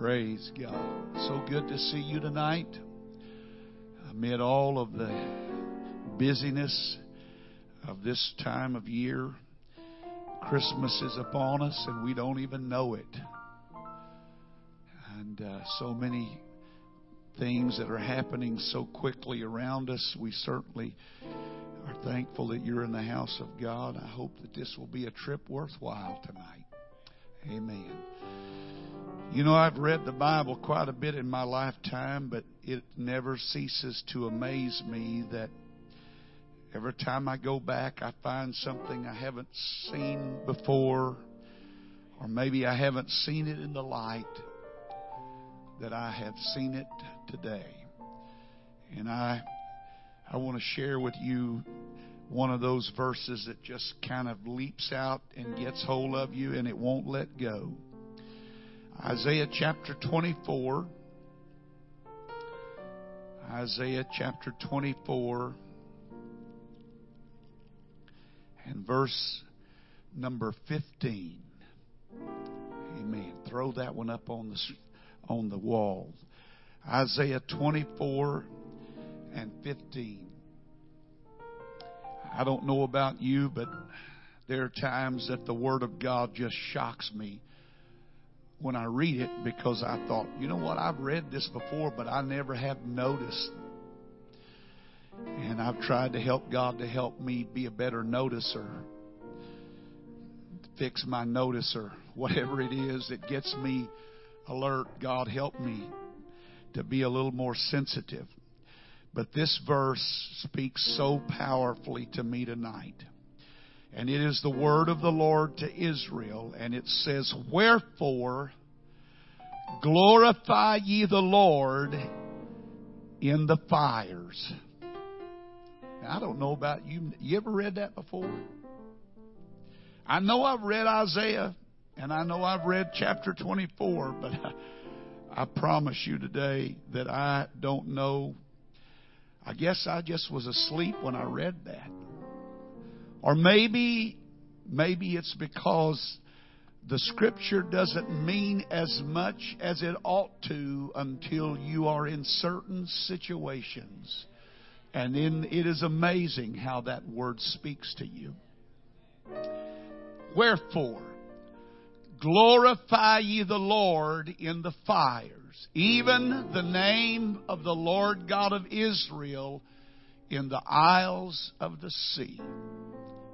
Praise God. So good to see you tonight. Amid all of the busyness of this time of year, Christmas is upon us and we don't even know it. And uh, so many things that are happening so quickly around us, we certainly are thankful that you're in the house of God. I hope that this will be a trip worthwhile tonight. Amen. You know, I've read the Bible quite a bit in my lifetime, but it never ceases to amaze me that every time I go back, I find something I haven't seen before, or maybe I haven't seen it in the light that I have seen it today. And I, I want to share with you one of those verses that just kind of leaps out and gets hold of you and it won't let go. Isaiah chapter 24. Isaiah chapter 24 and verse number 15. Amen. Throw that one up on the on the wall. Isaiah 24 and 15. I don't know about you, but there are times that the Word of God just shocks me when I read it because I thought, you know what, I've read this before, but I never have noticed. And I've tried to help God to help me be a better noticer, fix my noticer, whatever it is that gets me alert. God help me to be a little more sensitive. But this verse speaks so powerfully to me tonight. And it is the word of the Lord to Israel. And it says, Wherefore glorify ye the Lord in the fires. Now, I don't know about you. You ever read that before? I know I've read Isaiah and I know I've read chapter 24, but I, I promise you today that I don't know. I guess I just was asleep when I read that. Or maybe, maybe it's because the scripture doesn't mean as much as it ought to until you are in certain situations. And then it is amazing how that word speaks to you. Wherefore, glorify ye the Lord in the fires, even the name of the Lord God of Israel in the isles of the sea.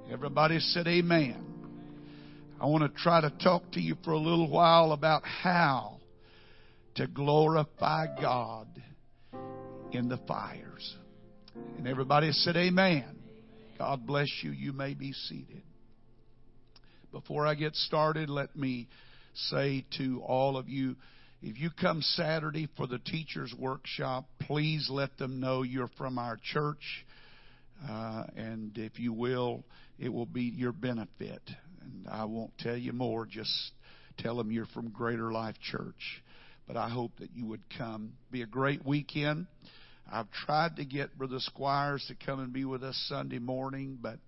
Everybody said amen. I want to try to talk to you for a little while about how to glorify God in the fires. And everybody said amen. God bless you. You may be seated. Before I get started, let me say to all of you, if you come Saturday for the teacher's workshop, please let them know you're from our church. Uh, and if you will, it will be your benefit. And I won't tell you more, just tell them you're from Greater Life Church. But I hope that you would come. Be a great weekend. I've tried to get Brother Squires to come and be with us Sunday morning, but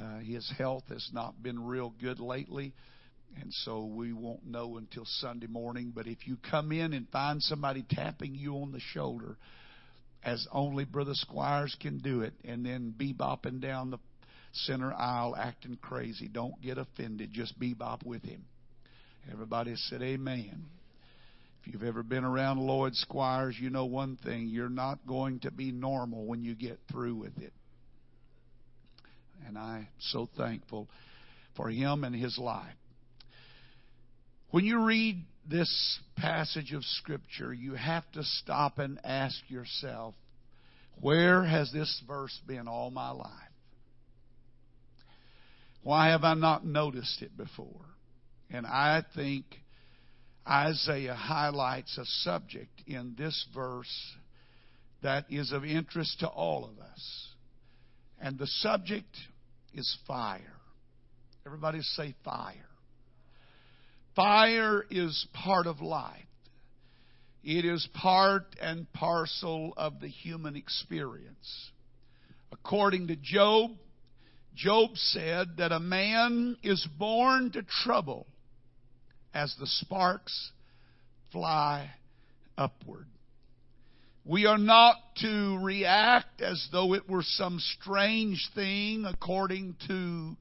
uh, his health has not been real good lately. And so we won't know until Sunday morning. But if you come in and find somebody tapping you on the shoulder, as only Brother Squires can do it, and then bebopping down the center aisle acting crazy. Don't get offended. Just bebop with him. Everybody said amen. If you've ever been around Lloyd Squires, you know one thing. You're not going to be normal when you get through with it. And I'm so thankful for him and his life. When you read this passage of Scripture, you have to stop and ask yourself, where has this verse been all my life? Why have I not noticed it before? And I think Isaiah highlights a subject in this verse that is of interest to all of us. And the subject is fire. Everybody say fire. Fire is part of life. It is part and parcel of the human experience. According to Job, Job said that a man is born to trouble as the sparks fly upward. We are not to react as though it were some strange thing according to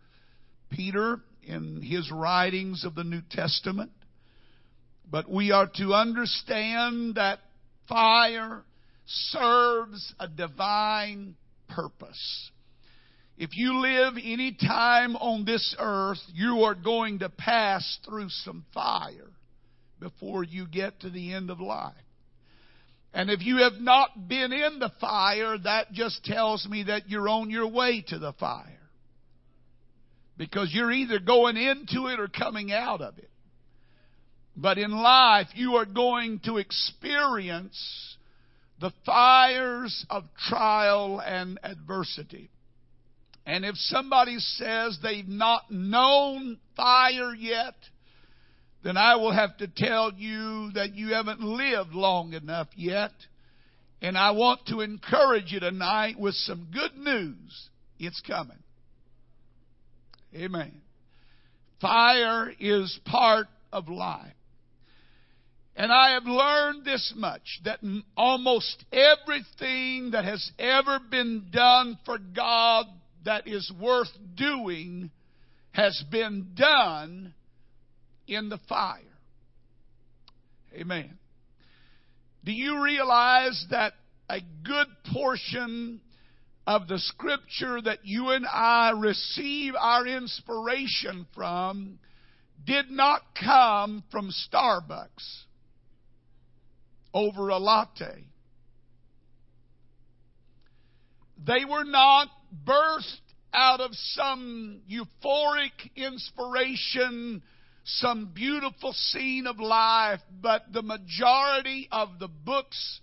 Peter in his writings of the New Testament. But we are to understand that fire serves a divine purpose. If you live any time on this earth, you are going to pass through some fire before you get to the end of life. And if you have not been in the fire, that just tells me that you're on your way to the fire. Because you're either going into it or coming out of it. But in life, you are going to experience the fires of trial and adversity. And if somebody says they've not known fire yet, then I will have to tell you that you haven't lived long enough yet. And I want to encourage you tonight with some good news. It's coming. Amen. Fire is part of life. And I have learned this much that almost everything that has ever been done for God that is worth doing has been done in the fire. Amen. Do you realize that a good portion of the scripture that you and I receive our inspiration from did not come from Starbucks? over a latte. They were not birthed out of some euphoric inspiration, some beautiful scene of life, but the majority of the books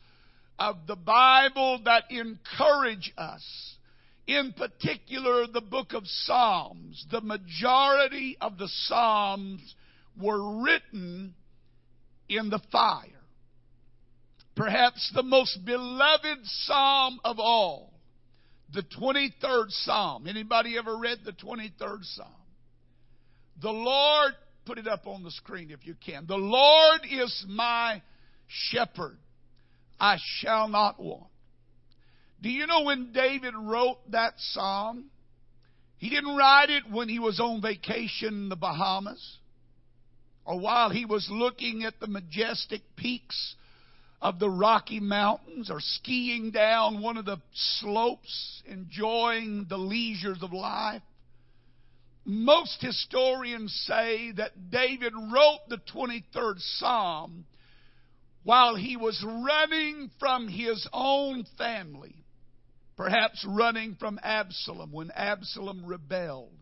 of the Bible that encourage us, in particular the book of Psalms, the majority of the Psalms were written in the fire perhaps the most beloved psalm of all, the 23rd psalm. Anybody ever read the 23rd psalm? The Lord, put it up on the screen if you can. The Lord is my shepherd. I shall not want. Do you know when David wrote that psalm? He didn't write it when he was on vacation in the Bahamas or while he was looking at the majestic peaks of the Rocky Mountains or skiing down one of the slopes, enjoying the leisures of life. Most historians say that David wrote the 23rd Psalm while he was running from his own family, perhaps running from Absalom when Absalom rebelled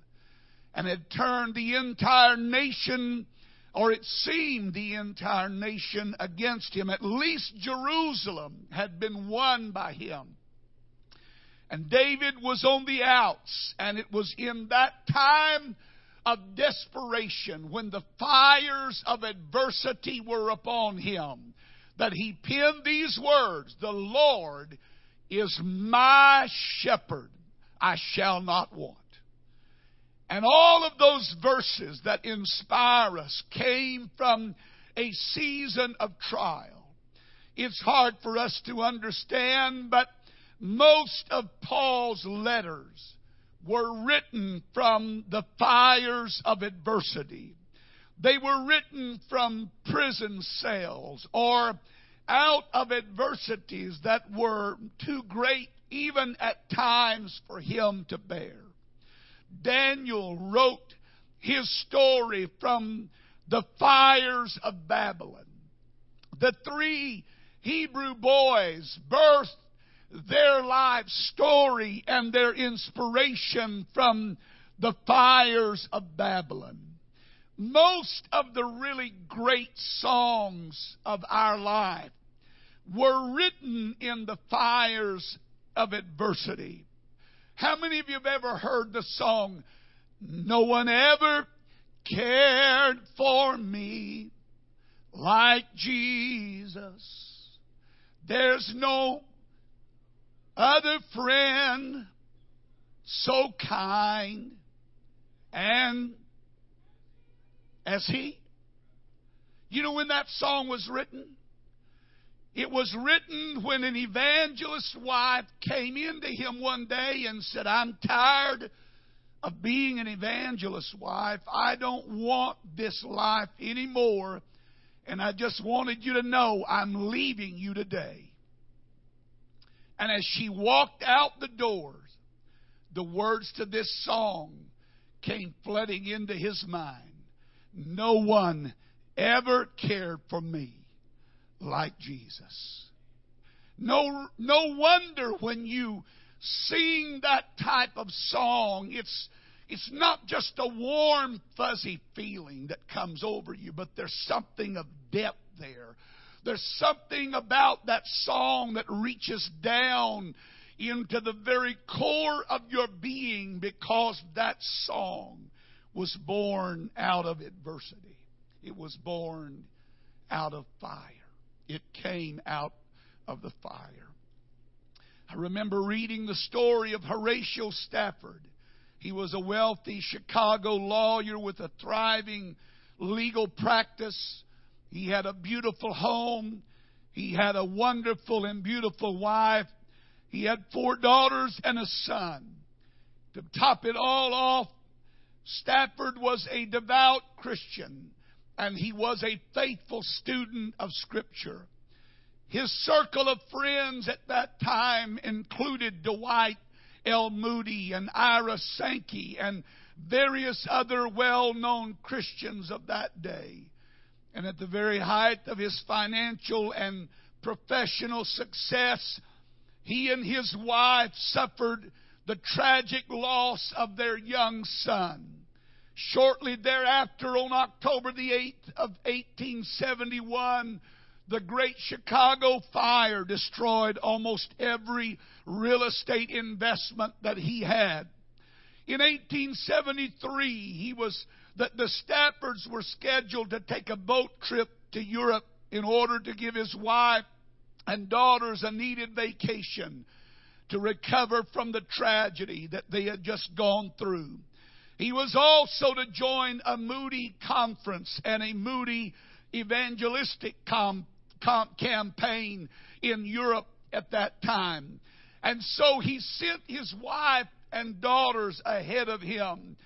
and had turned the entire nation or it seemed the entire nation against him. At least Jerusalem had been won by him. And David was on the outs, and it was in that time of desperation when the fires of adversity were upon him that he penned these words The Lord is my shepherd, I shall not want. And all of those verses that inspire us came from a season of trial. It's hard for us to understand, but most of Paul's letters were written from the fires of adversity. They were written from prison cells or out of adversities that were too great even at times for him to bear. Daniel wrote his story from the fires of Babylon. The three Hebrew boys birthed their life story and their inspiration from the fires of Babylon. Most of the really great songs of our life were written in the fires of adversity. How many of you have ever heard the song, No one ever cared for me like Jesus? There's no other friend so kind and as he. You know when that song was written? It was written when an evangelist's wife came into him one day and said, I'm tired of being an evangelist's wife. I don't want this life anymore. And I just wanted you to know I'm leaving you today. And as she walked out the doors, the words to this song came flooding into his mind. No one ever cared for me like Jesus. No, no wonder when you sing that type of song, it's, it's not just a warm, fuzzy feeling that comes over you, but there's something of depth there. There's something about that song that reaches down into the very core of your being because that song was born out of adversity. It was born out of fire. It came out of the fire. I remember reading the story of Horatio Spafford. He was a wealthy Chicago lawyer with a thriving legal practice. He had a beautiful home. He had a wonderful and beautiful wife. He had four daughters and a son. To top it all off, Spafford was a devout Christian and he was a faithful student of Scripture. His circle of friends at that time included Dwight L. Moody and Ira Sankey and various other well known Christians of that day. And at the very height of his financial and professional success, he and his wife suffered the tragic loss of their young son. Shortly thereafter, on October the 8th of 1871, the great Chicago fire destroyed almost every real estate investment that he had. In 1873, he was that the Spaffords were scheduled to take a boat trip to Europe in order to give his wife and daughters a needed vacation to recover from the tragedy that they had just gone through. He was also to join a Moody conference and a Moody evangelistic com- com- campaign in Europe at that time. And so he sent his wife and daughters ahead of him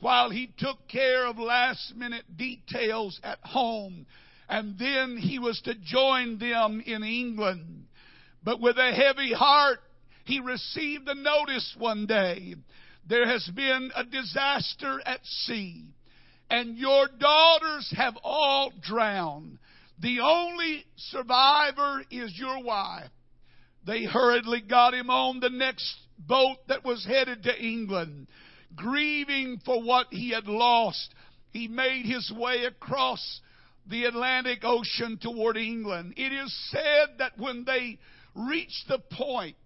while he took care of last minute details at home. And then he was to join them in England. But with a heavy heart, he received a notice one day there has been a disaster at sea, and your daughters have all drowned. The only survivor is your wife. They hurriedly got him on the next boat that was headed to England. Grieving for what he had lost, he made his way across the Atlantic Ocean toward England. It is said that when they reached the point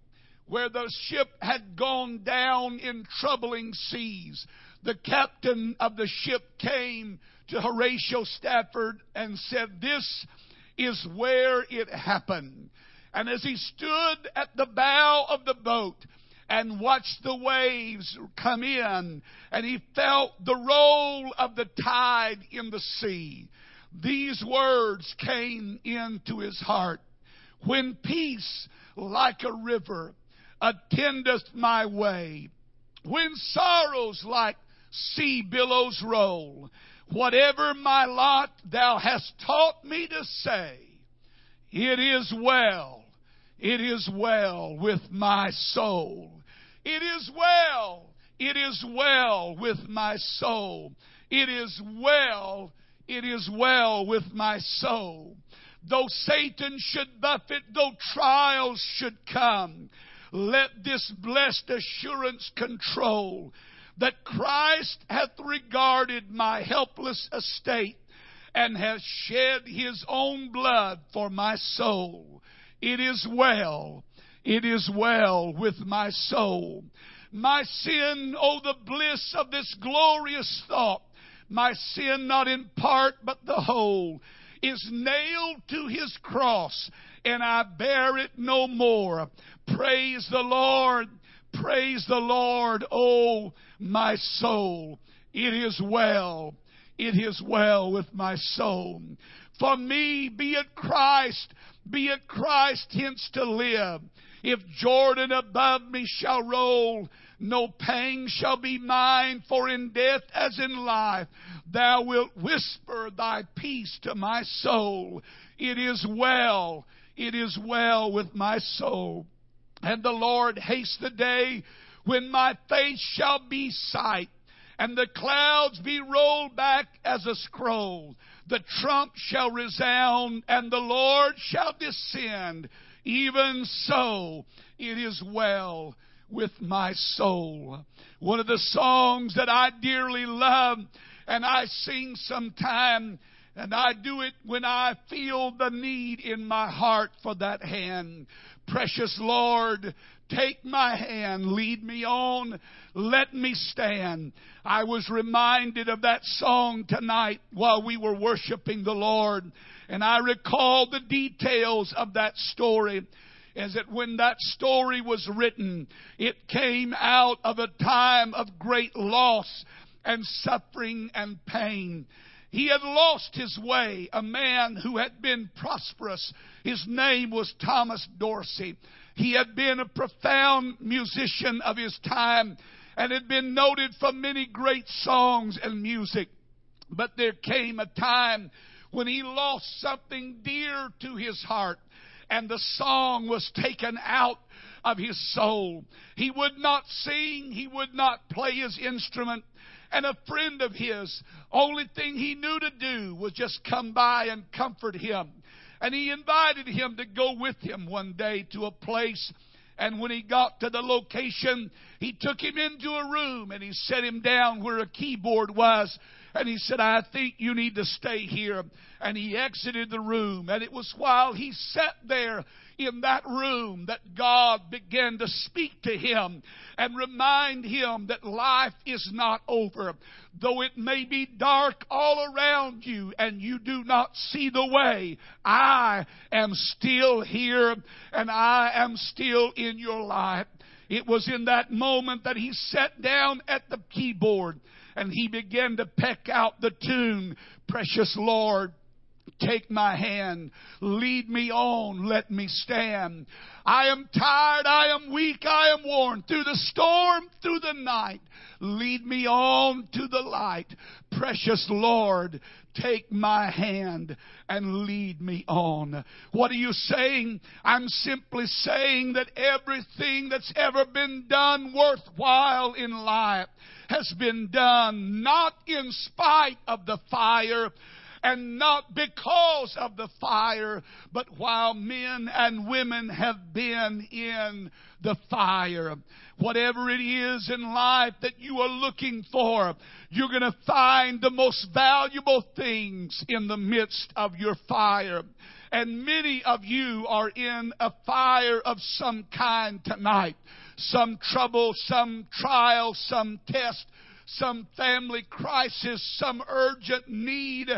where the ship had gone down in troubling seas. The captain of the ship came to Horatio Spafford and said, This is where it happened. And as he stood at the bow of the boat and watched the waves come in, and he felt the roll of the tide in the sea, these words came into his heart. When peace like a river attendeth my way. When sorrows like sea billows roll, whatever my lot thou hast taught me to say, it is well, it is well with my soul. It is well, it is well with my soul. It is well, it is well with my soul. Though Satan should buffet, though trials should come, let this blessed assurance control that Christ hath regarded my helpless estate and hath shed his own blood for my soul. It is well. It is well with my soul. My sin, oh, the bliss of this glorious thought. My sin, not in part, but the whole, is nailed to his cross, and I bear it no more. Praise the Lord. Praise the Lord, oh my soul. It is well. it is well with my soul. For me, be it Christ, be it Christ hence to live. If Jordan above me shall roll, no pang shall be mine, for in death as in life, thou wilt whisper thy peace to my soul. It is well, it is well with my soul. And the Lord haste the day when my face shall be sight, and the clouds be rolled back as a scroll. The trump shall resound, and the Lord shall descend. Even so, it is well with my soul. One of the songs that I dearly love and I sing sometime and I do it when I feel the need in my heart for that hand. Precious Lord, take my hand, lead me on, let me stand. I was reminded of that song tonight while we were worshiping the Lord, and I recall the details of that story is that when that story was written, it came out of a time of great loss and suffering and pain. He had lost his way, a man who had been prosperous. His name was Thomas Dorsey. He had been a profound musician of his time and had been noted for many great songs and music. But there came a time when he lost something dear to his heart and the song was taken out of his soul. He would not sing, he would not play his instrument. And a friend of his, only thing he knew to do was just come by and comfort him. And he invited him to go with him one day to a place. And when he got to the location, he took him into a room and he set him down where a keyboard was and he said, I think you need to stay here. And he exited the room. And it was while he sat there in that room that God began to speak to him and remind him that life is not over. Though it may be dark all around you and you do not see the way, I am still here and I am still in your life. It was in that moment that he sat down at the keyboard and he began to peck out the tune, Precious Lord. Take my hand. Lead me on. Let me stand. I am tired. I am weak. I am worn. Through the storm, through the night. Lead me on to the light. Precious Lord, take my hand and lead me on. What are you saying? I'm simply saying that everything that's ever been done worthwhile in life has been done not in spite of the fire, and not because of the fire, but while men and women have been in the fire. Whatever it is in life that you are looking for, you're going to find the most valuable things in the midst of your fire. And many of you are in a fire of some kind tonight. Some trouble, some trial, some test, some family crisis, some urgent need.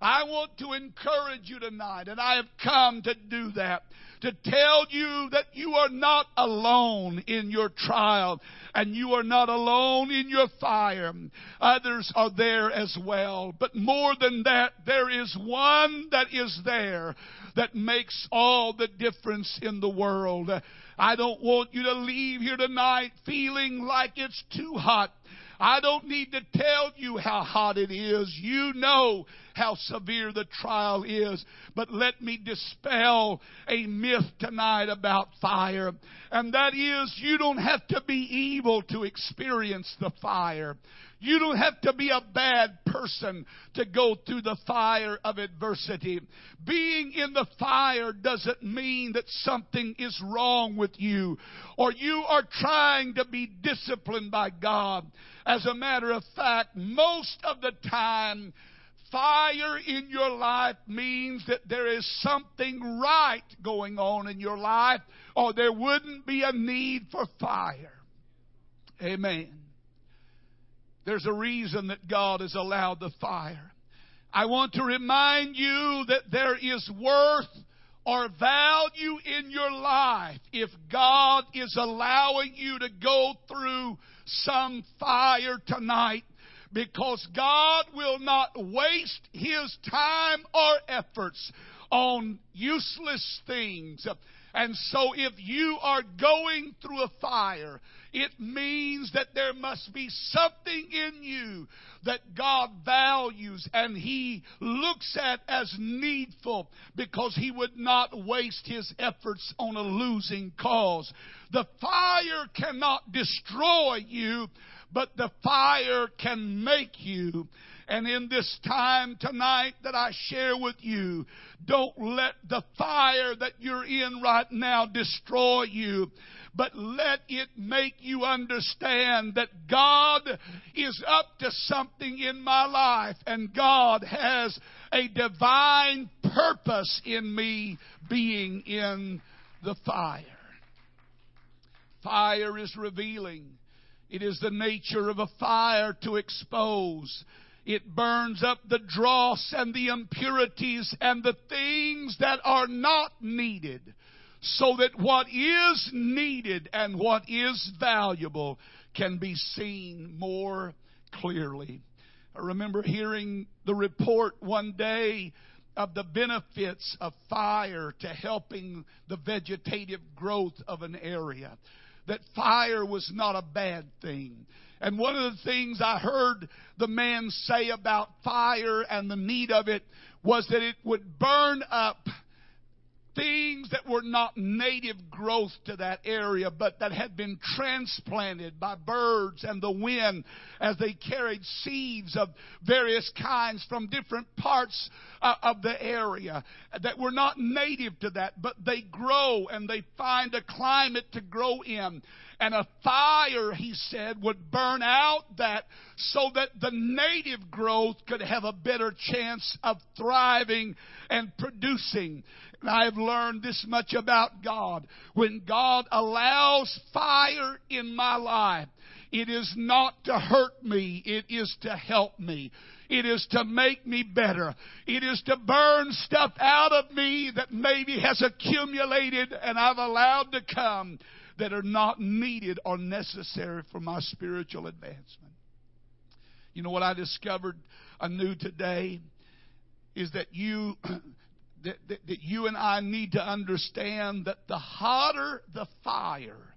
I want to encourage you tonight, and I have come to do that. To tell you that you are not alone in your trial and you are not alone in your fire. Others are there as well. But more than that, there is one that is there that makes all the difference in the world. I don't want you to leave here tonight feeling like it's too hot. I don't need to tell you how hot it is. You know how severe the trial is. But let me dispel a myth tonight about fire. And that is, you don't have to be evil to experience the fire. You don't have to be a bad person to go through the fire of adversity. Being in the fire doesn't mean that something is wrong with you or you are trying to be disciplined by God. As a matter of fact, most of the time, fire in your life means that there is something right going on in your life, or there wouldn't be a need for fire. Amen. There's a reason that God has allowed the fire. I want to remind you that there is worth or value in your life if God is allowing you to go through some fire tonight because God will not waste His time or efforts on useless things. And so if you are going through a fire, it means that there must be something in you that God values and He looks at as needful because He would not waste His efforts on a losing cause. The fire cannot destroy you, but the fire can make you. And in this time tonight that I share with you, don't let the fire that you're in right now destroy you but let it make you understand that God is up to something in my life and God has a divine purpose in me being in the fire. Fire is revealing. It is the nature of a fire to expose. It burns up the dross and the impurities and the things that are not needed so that what is needed and what is valuable can be seen more clearly. I remember hearing the report one day of the benefits of fire to helping the vegetative growth of an area. That fire was not a bad thing. And one of the things I heard the man say about fire and the need of it was that it would burn up things that were not native growth to that area, but that had been transplanted by birds and the wind as they carried seeds of various kinds from different parts uh, of the area that were not native to that, but they grow and they find a climate to grow in. And a fire, he said, would burn out that so that the native growth could have a better chance of thriving and producing. I have learned this much about God. When God allows fire in my life, it is not to hurt me, it is to help me. It is to make me better. It is to burn stuff out of me that maybe has accumulated and I've allowed to come that are not needed or necessary for my spiritual advancement. You know what I discovered anew today is that you that, that, that you and I need to understand that the hotter the fire,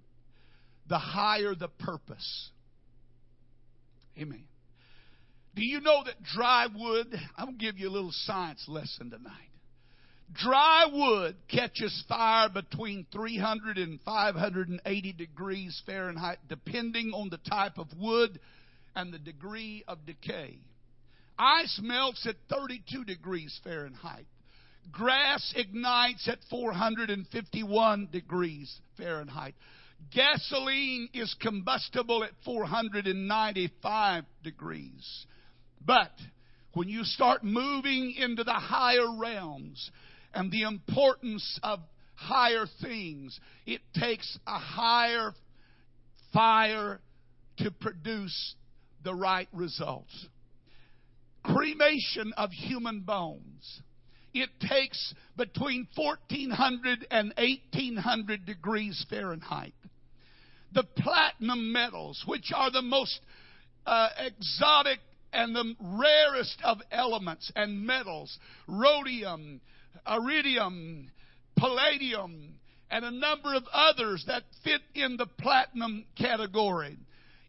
the higher the purpose. Amen. Do you know that dry wood? I'm going to give you a little science lesson tonight. Dry wood catches fire between 300 and 580 degrees Fahrenheit, depending on the type of wood and the degree of decay. Ice melts at 32 degrees Fahrenheit. Grass ignites at 451 degrees Fahrenheit. Gasoline is combustible at 495 degrees. But when you start moving into the higher realms and the importance of higher things, it takes a higher fire to produce the right results. Cremation of human bones it takes between 1400 and 1800 degrees Fahrenheit. The platinum metals, which are the most uh, exotic and the rarest of elements and metals, rhodium, iridium, palladium, and a number of others that fit in the platinum category.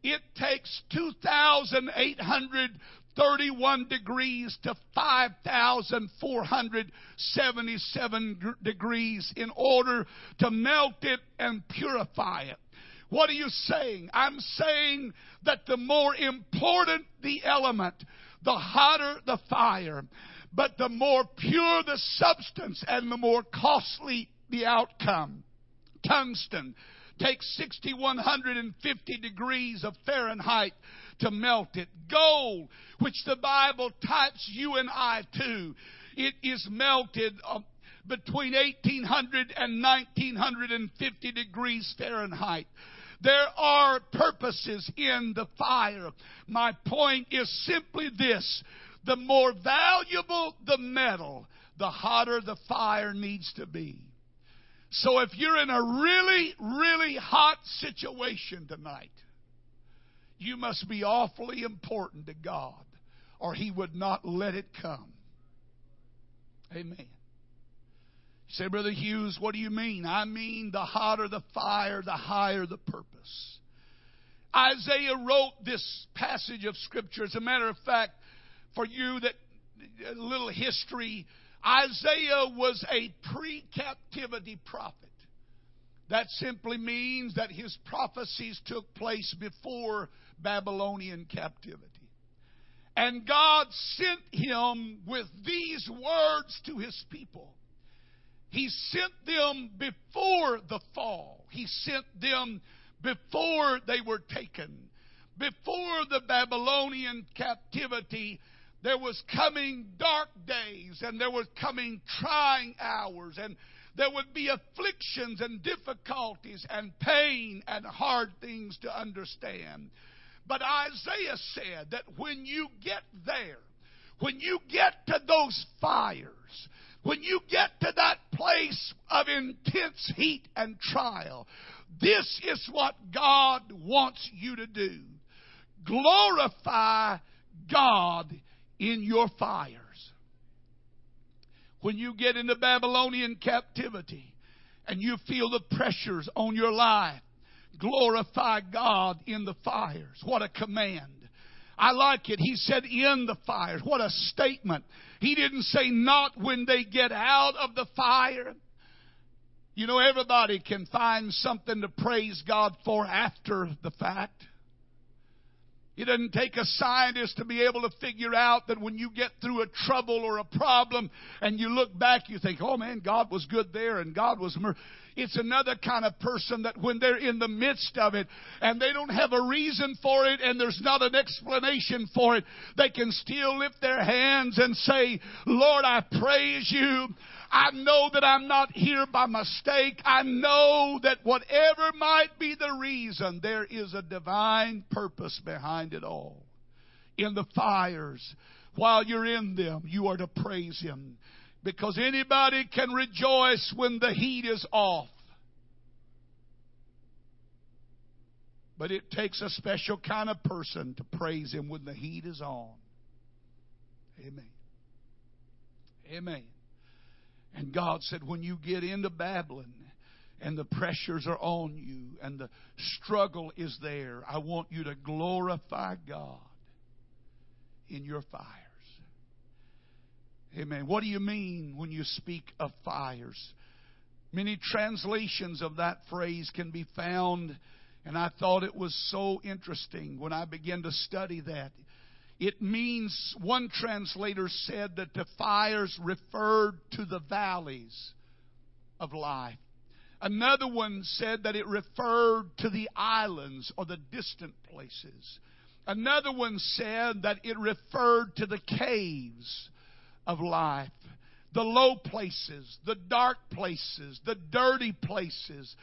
It takes 2,800 31 degrees to 5,477 degrees in order to melt it and purify it. What are you saying? I'm saying that the more important the element, the hotter the fire, but the more pure the substance and the more costly the outcome. Tungsten takes 6,150 degrees of Fahrenheit to melt it. Gold, which the Bible types you and I to, it is melted uh, between 1800 and 1950 degrees Fahrenheit. There are purposes in the fire. My point is simply this. The more valuable the metal, the hotter the fire needs to be. So if you're in a really, really hot situation tonight, you must be awfully important to God, or He would not let it come. Amen. You say, Brother Hughes, what do you mean? I mean, the hotter the fire, the higher the purpose. Isaiah wrote this passage of Scripture. As a matter of fact, for you that a little history, Isaiah was a pre captivity prophet. That simply means that his prophecies took place before Babylonian captivity. And God sent him with these words to his people. He sent them before the fall. He sent them before they were taken. Before the Babylonian captivity, there was coming dark days and there was coming trying hours and there would be afflictions and difficulties and pain and hard things to understand. But Isaiah said that when you get there, when you get to those fires, when you get to that place of intense heat and trial, this is what God wants you to do. Glorify God in your fires. When you get into Babylonian captivity and you feel the pressures on your life, glorify God in the fires. What a command. I like it. He said in the fires. What a statement. He didn't say not when they get out of the fire. You know, everybody can find something to praise God for after the fact. It doesn't take a scientist to be able to figure out that when you get through a trouble or a problem and you look back, you think, oh man, God was good there and God was mer-. It's another kind of person that when they're in the midst of it and they don't have a reason for it and there's not an explanation for it, they can still lift their hands and say, Lord, I praise you. I know that I'm not here by mistake. I know that whatever might be the reason, there is a divine purpose behind it all. In the fires, while you're in them, you are to praise Him. Because anybody can rejoice when the heat is off. But it takes a special kind of person to praise Him when the heat is on. Amen. Amen. And God said, when you get into Babylon and the pressures are on you and the struggle is there, I want you to glorify God in your fires. Amen. What do you mean when you speak of fires? Many translations of that phrase can be found, and I thought it was so interesting when I began to study that. It means, one translator said that the fires referred to the valleys of life. Another one said that it referred to the islands or the distant places. Another one said that it referred to the caves of life, the low places, the dark places, the dirty places,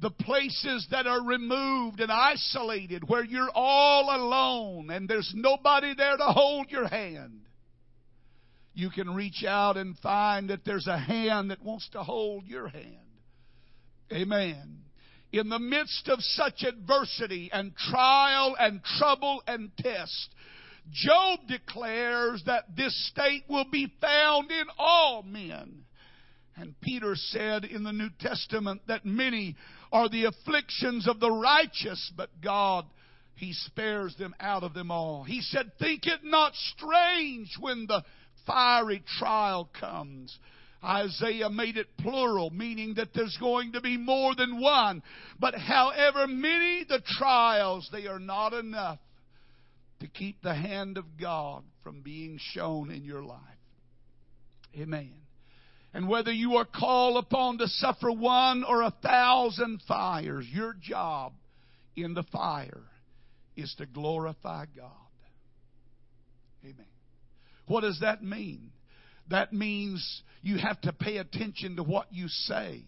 the places that are removed and isolated where you're all alone and there's nobody there to hold your hand. You can reach out and find that there's a hand that wants to hold your hand. Amen. In the midst of such adversity and trial and trouble and test, Job declares that this state will be found in all men. And Peter said in the New Testament that many are the afflictions of the righteous, but God, He spares them out of them all. He said, Think it not strange when the fiery trial comes. Isaiah made it plural, meaning that there's going to be more than one. But however many the trials, they are not enough to keep the hand of God from being shown in your life. Amen. And whether you are called upon to suffer one or a thousand fires, your job in the fire is to glorify God. Amen. What does that mean? That means you have to pay attention to what you say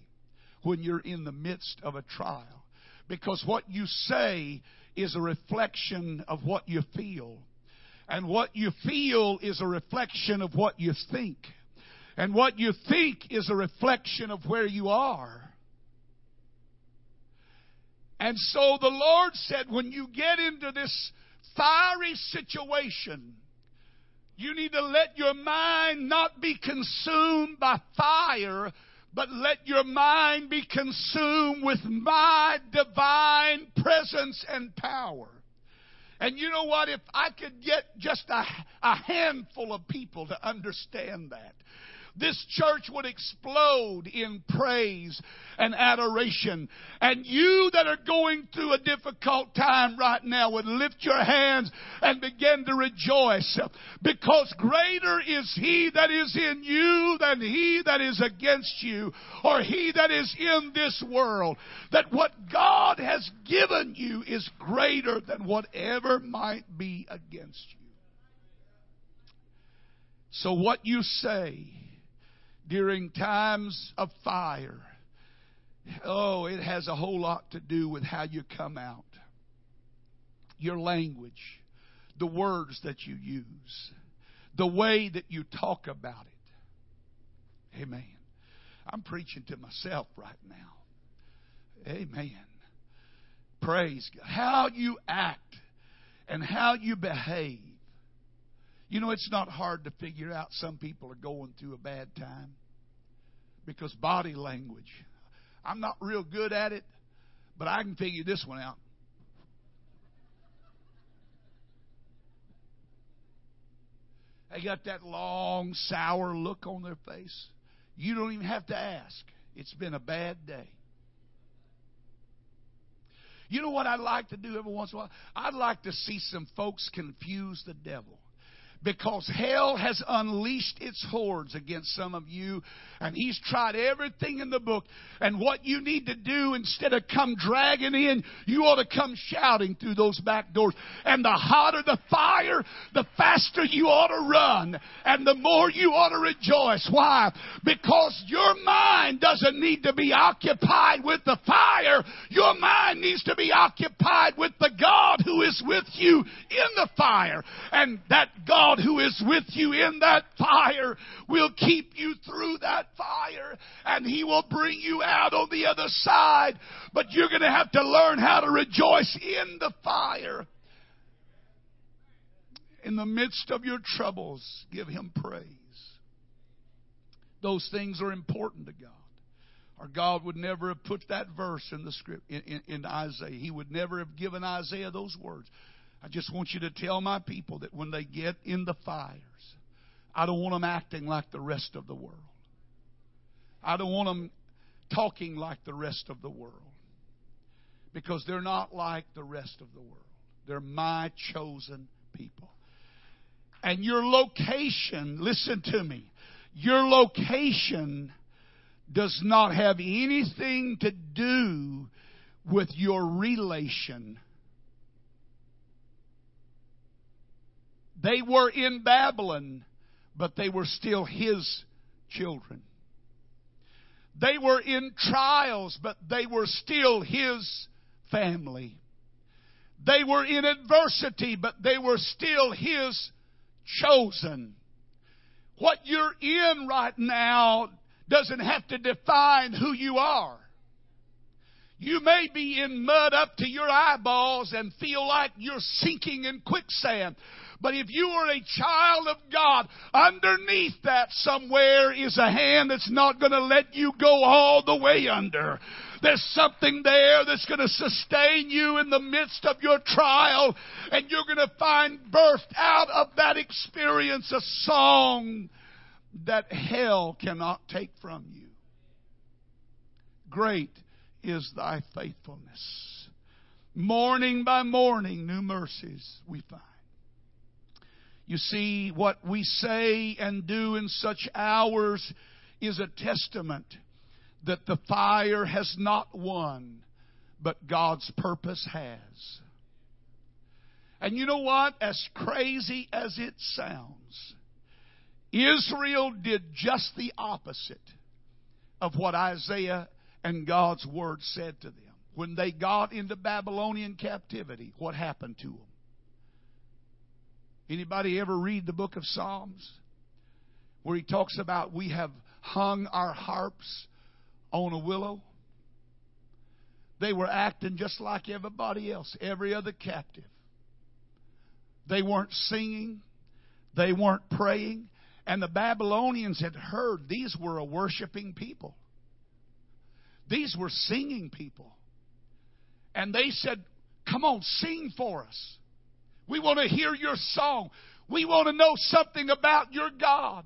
when you're in the midst of a trial. Because what you say is a reflection of what you feel. And what you feel is a reflection of what you think. And what you think is a reflection of where you are. And so the Lord said, when you get into this fiery situation, you need to let your mind not be consumed by fire, but let your mind be consumed with my divine presence and power. And you know what? If I could get just a, a handful of people to understand that, this church would explode in praise and adoration. And you that are going through a difficult time right now would lift your hands and begin to rejoice because greater is he that is in you than he that is against you or he that is in this world. That what God has given you is greater than whatever might be against you. So what you say during times of fire, oh, it has a whole lot to do with how you come out. Your language, the words that you use, the way that you talk about it. Amen. I'm preaching to myself right now. Amen. Praise God. How you act and how you behave you know, it's not hard to figure out some people are going through a bad time because body language. I'm not real good at it, but I can figure this one out. They got that long, sour look on their face. You don't even have to ask. It's been a bad day. You know what I'd like to do every once in a while? I'd like to see some folks confuse the devil because hell has unleashed its hordes against some of you. And he's tried everything in the book. And what you need to do instead of come dragging in you ought to come shouting through those back doors. And the hotter the fire the faster you ought to run. And the more you ought to rejoice. Why? Because your mind doesn't need to be occupied with the fire. Your mind needs to be occupied with the God who is with you in the fire. And that God God who is with you in that fire will keep you through that fire and He will bring you out on the other side. But you're going to have to learn how to rejoice in the fire. In the midst of your troubles, give Him praise. Those things are important to God. Or God would never have put that verse in the script in, in, in Isaiah. He would never have given Isaiah those words. I just want you to tell my people that when they get in the fires, I don't want them acting like the rest of the world. I don't want them talking like the rest of the world. Because they're not like the rest of the world. They're my chosen people. And your location, listen to me, your location does not have anything to do with your relation They were in Babylon, but they were still his children. They were in trials, but they were still his family. They were in adversity, but they were still his chosen. What you're in right now doesn't have to define who you are. You may be in mud up to your eyeballs and feel like you're sinking in quicksand. But if you are a child of God, underneath that somewhere is a hand that's not going to let you go all the way under. There's something there that's going to sustain you in the midst of your trial, and you're going to find birthed out of that experience a song that hell cannot take from you. Great is thy faithfulness. Morning by morning, new mercies we find. You see, what we say and do in such hours is a testament that the fire has not won, but God's purpose has. And you know what? As crazy as it sounds, Israel did just the opposite of what Isaiah and God's word said to them. When they got into Babylonian captivity, what happened to them? Anybody ever read the book of Psalms? Where he talks about we have hung our harps on a willow. They were acting just like everybody else, every other captive. They weren't singing. They weren't praying. And the Babylonians had heard these were a worshiping people. These were singing people. And they said, Come on, sing for us. We want to hear your song. We want to know something about your God.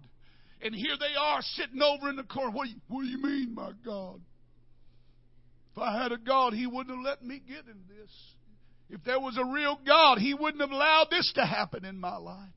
And here they are sitting over in the corner. What do you, what do you mean, my God? If I had a God, He wouldn't have let me get in this. If there was a real God, He wouldn't have allowed this to happen in my life.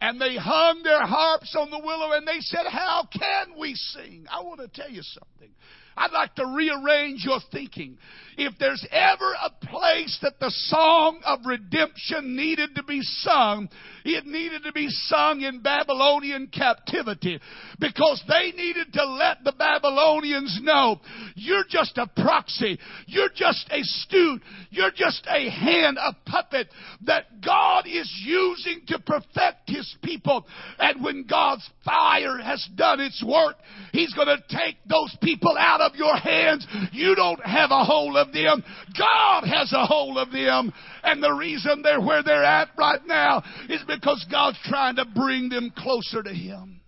And they hung their harps on the willow and they said, How can we sing? I want to tell you something. I'd like to rearrange your thinking. If there's ever a place that the song of redemption needed to be sung, it needed to be sung in Babylonian captivity because they needed to let the Babylonians know you're just a proxy. You're just a stooge. You're just a hand, a puppet that God is using to perfect His people. And when God's fire has done its work, He's going to take those people out of your hands. You don't have a hold of them. God has a hold of them. And the reason they're where they're at right now is because God's trying to bring them closer to Him.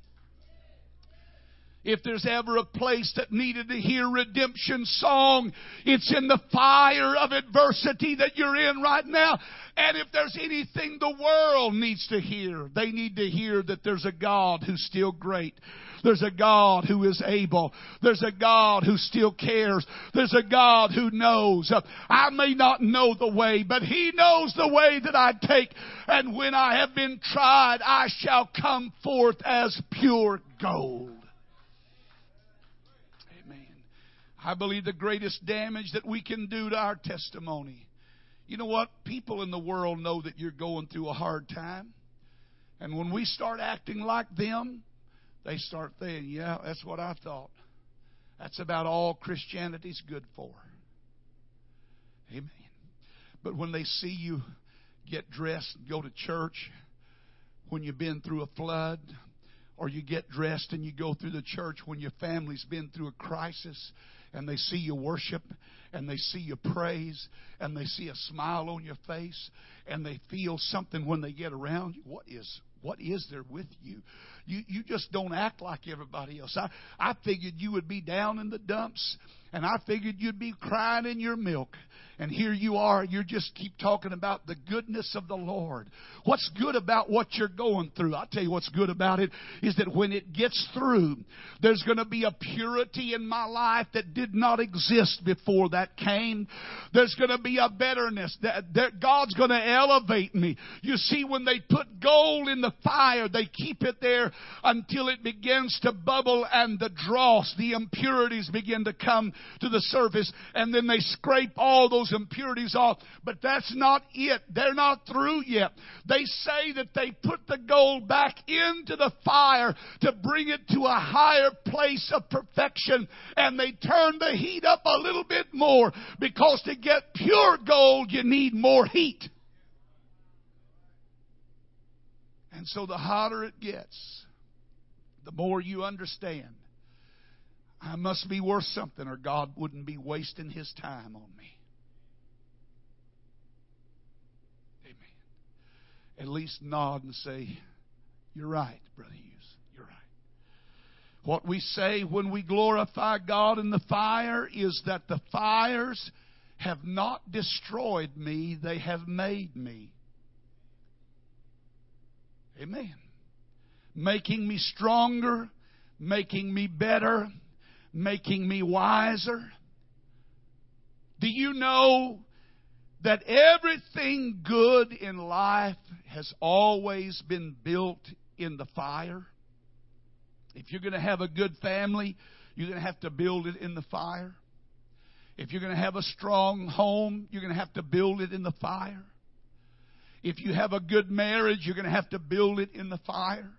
If there's ever a place that needed to hear redemption song, it's in the fire of adversity that you're in right now. And if there's anything the world needs to hear, they need to hear that there's a God who's still great. There's a God who is able. There's a God who still cares. There's a God who knows. I may not know the way, but He knows the way that I take. And when I have been tried, I shall come forth as pure gold. Amen. I believe the greatest damage that we can do to our testimony. You know what? People in the world know that you're going through a hard time. And when we start acting like them, they start thinking, yeah, that's what I thought. That's about all Christianity's good for. Amen. But when they see you get dressed and go to church, when you've been through a flood, or you get dressed and you go through the church when your family's been through a crisis, and they see you worship and they see you praise and they see a smile on your face and they feel something when they get around you. What is what is there with you? You you just don't act like everybody else. I, I figured you would be down in the dumps and I figured you'd be crying in your milk. And here you are, you just keep talking about the goodness of the Lord. What's good about what you're going through? I'll tell you what's good about it is that when it gets through, there's going to be a purity in my life that did not exist before that came. There's going to be a betterness that, that God's going to elevate me. You see, when they put gold in the fire, they keep it there until it begins to bubble and the dross, the impurities begin to come to the surface and then they scrape all those impurities off. But that's not it. They're not through yet. They say that they put the gold back into the fire to bring it to a higher place of perfection and they turn the heat up a little bit more because to get pure gold you need more heat. And so the hotter it gets, the more you understand I must be worth something or God wouldn't be wasting his time on me. Amen. At least nod and say, You're right, Brother Hughes. You're right. What we say when we glorify God in the fire is that the fires have not destroyed me, they have made me. Amen. Making me stronger, making me better, making me wiser? Do you know that everything good in life has always been built in the fire? If you're going to have a good family, you're going to have to build it in the fire. If you're going to have a strong home, you're going to have to build it in the fire. If you have a good marriage, you're going to have to build it in the fire.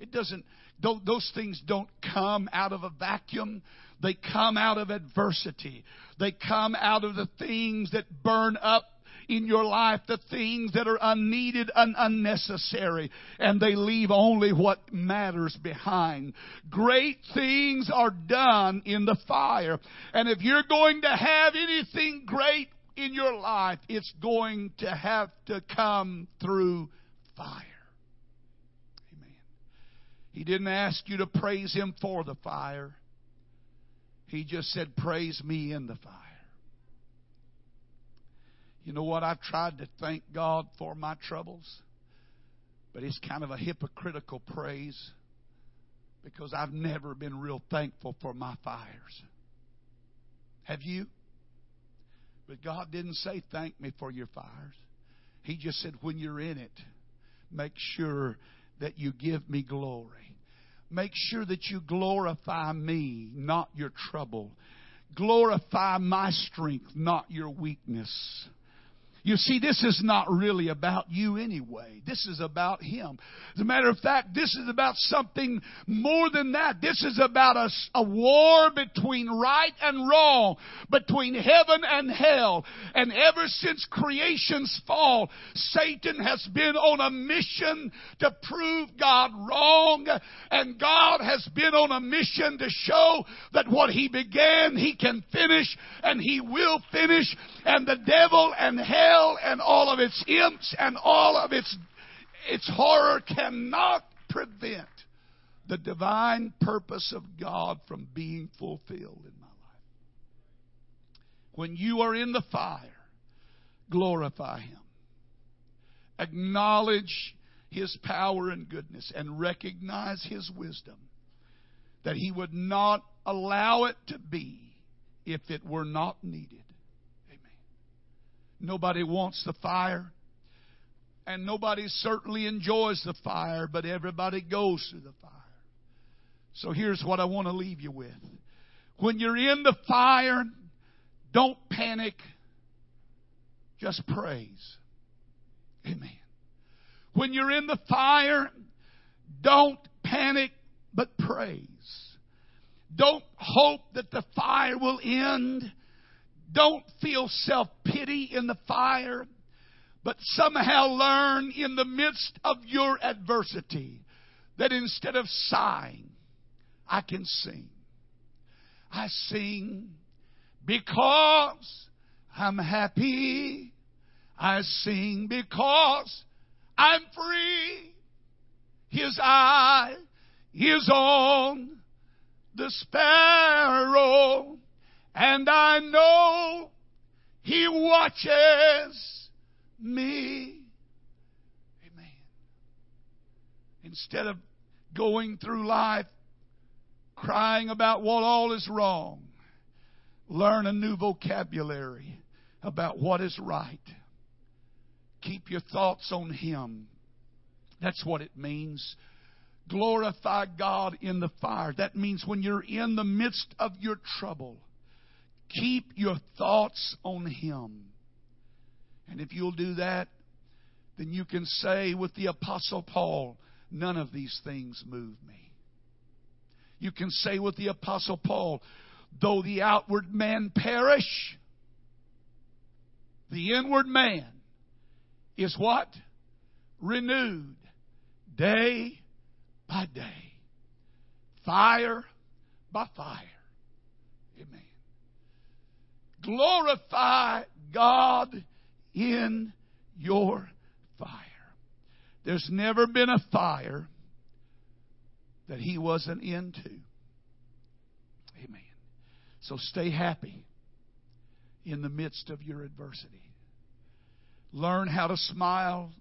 It doesn't, those things don't come out of a vacuum. They come out of adversity. They come out of the things that burn up in your life the things that are unneeded and unnecessary, and they leave only what matters behind. Great things are done in the fire. And if you're going to have anything great in your life, it's going to have to come through fire. He didn't ask you to praise Him for the fire. He just said, Praise me in the fire. You know what? I've tried to thank God for my troubles, but it's kind of a hypocritical praise because I've never been real thankful for my fires. Have you? But God didn't say, Thank me for your fires. He just said, When you're in it, make sure that you give me glory. Make sure that you glorify me, not your trouble. Glorify my strength, not your weakness. You see, this is not really about you anyway. This is about Him. As a matter of fact, this is about something more than that. This is about a, a war between right and wrong, between heaven and hell. And ever since creation's fall, Satan has been on a mission to prove God wrong. And God has been on a mission to show that what He began, He can finish and He will finish. And the devil and hell hell and all of its imps and all of its, its horror cannot prevent the divine purpose of God from being fulfilled in my life. When you are in the fire, glorify Him. Acknowledge His power and goodness and recognize His wisdom that He would not allow it to be if it were not needed. Nobody wants the fire. And nobody certainly enjoys the fire, but everybody goes through the fire. So here's what I want to leave you with. When you're in the fire, don't panic. Just praise. Amen. When you're in the fire, don't panic, but praise. Don't hope that the fire will end don't feel self pity in the fire, but somehow learn in the midst of your adversity that instead of sighing, I can sing. I sing because I'm happy. I sing because I'm free. His eye is on the sparrow and I know He watches me. Amen. Instead of going through life crying about what all is wrong, learn a new vocabulary about what is right. Keep your thoughts on Him. That's what it means. Glorify God in the fire. That means when you're in the midst of your trouble, Keep your thoughts on Him. And if you'll do that, then you can say with the Apostle Paul, none of these things move me. You can say with the Apostle Paul, though the outward man perish, the inward man is what? Renewed day by day, fire by fire. Amen. Glorify God in your fire. There's never been a fire that He wasn't into. Amen. So stay happy in the midst of your adversity. Learn how to smile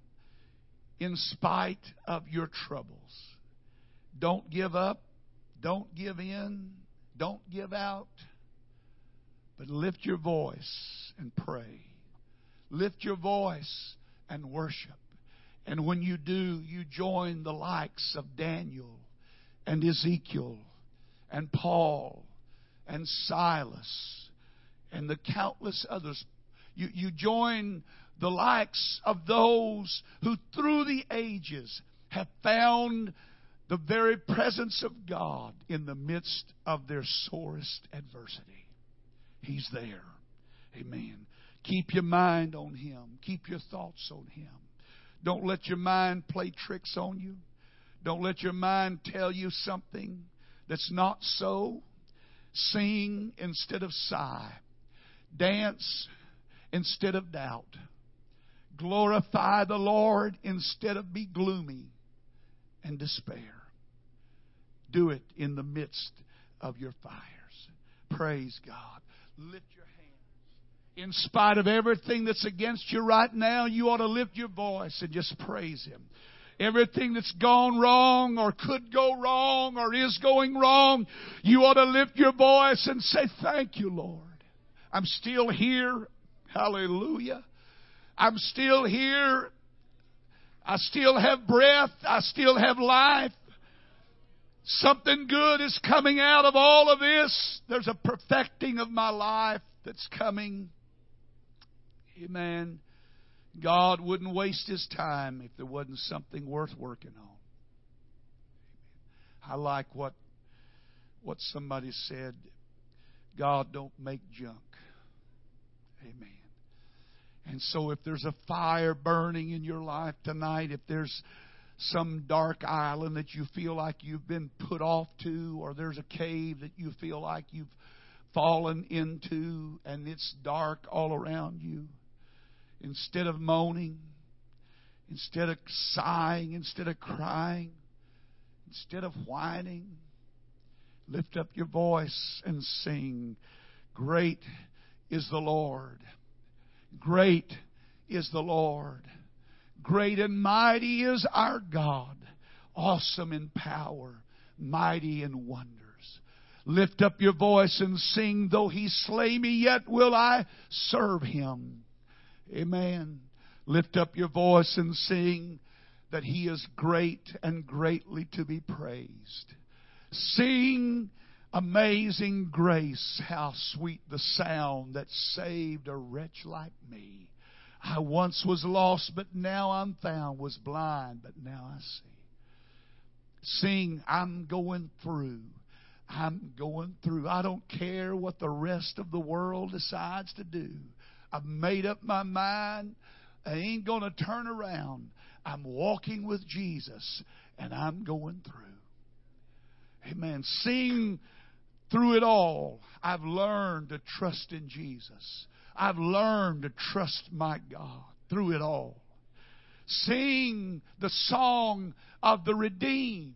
in spite of your troubles. Don't give up. Don't give in. Don't give out. But lift your voice and pray. Lift your voice and worship. And when you do, you join the likes of Daniel and Ezekiel and Paul and Silas and the countless others. You, you join the likes of those who through the ages have found the very presence of God in the midst of their sorest adversity. He's there. Amen. Keep your mind on Him. Keep your thoughts on Him. Don't let your mind play tricks on you. Don't let your mind tell you something that's not so. Sing instead of sigh. Dance instead of doubt. Glorify the Lord instead of be gloomy and despair. Do it in the midst of your fires. Praise God. Lift your hands. In spite of everything that's against you right now, you ought to lift your voice and just praise Him. Everything that's gone wrong or could go wrong or is going wrong, you ought to lift your voice and say, Thank you, Lord. I'm still here. Hallelujah. I'm still here. I still have breath. I still have life. Something good is coming out of all of this. There's a perfecting of my life that's coming. Amen. God wouldn't waste his time if there wasn't something worth working on. I like what what somebody said. God don't make junk. Amen. And so, if there's a fire burning in your life tonight, if there's some dark island that you feel like you've been put off to, or there's a cave that you feel like you've fallen into and it's dark all around you, instead of moaning, instead of sighing, instead of crying, instead of whining, lift up your voice and sing, Great is the Lord. Great is the Lord. Great and mighty is our God. Awesome in power, mighty in wonders. Lift up your voice and sing, though he slay me, yet will I serve him. Amen. Lift up your voice and sing that he is great and greatly to be praised. Sing Amazing grace, how sweet the sound that saved a wretch like me. I once was lost, but now I'm found, was blind, but now I see. Sing, I'm going through. I'm going through. I don't care what the rest of the world decides to do. I've made up my mind. I ain't going to turn around. I'm walking with Jesus, and I'm going through. Amen. Sing through it all, I've learned to trust in Jesus. I've learned to trust my God through it all. Sing the song of the redeemed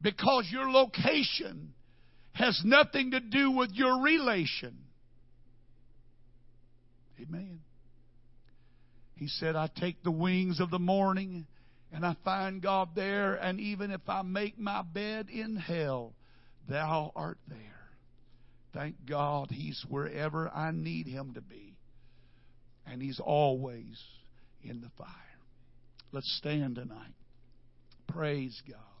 because your location has nothing to do with your relation. Amen. He said, I take the wings of the morning and I find God there, and even if I make my bed in hell, Thou art there. Thank God He's wherever I need Him to be. And He's always in the fire. Let's stand tonight. Praise God.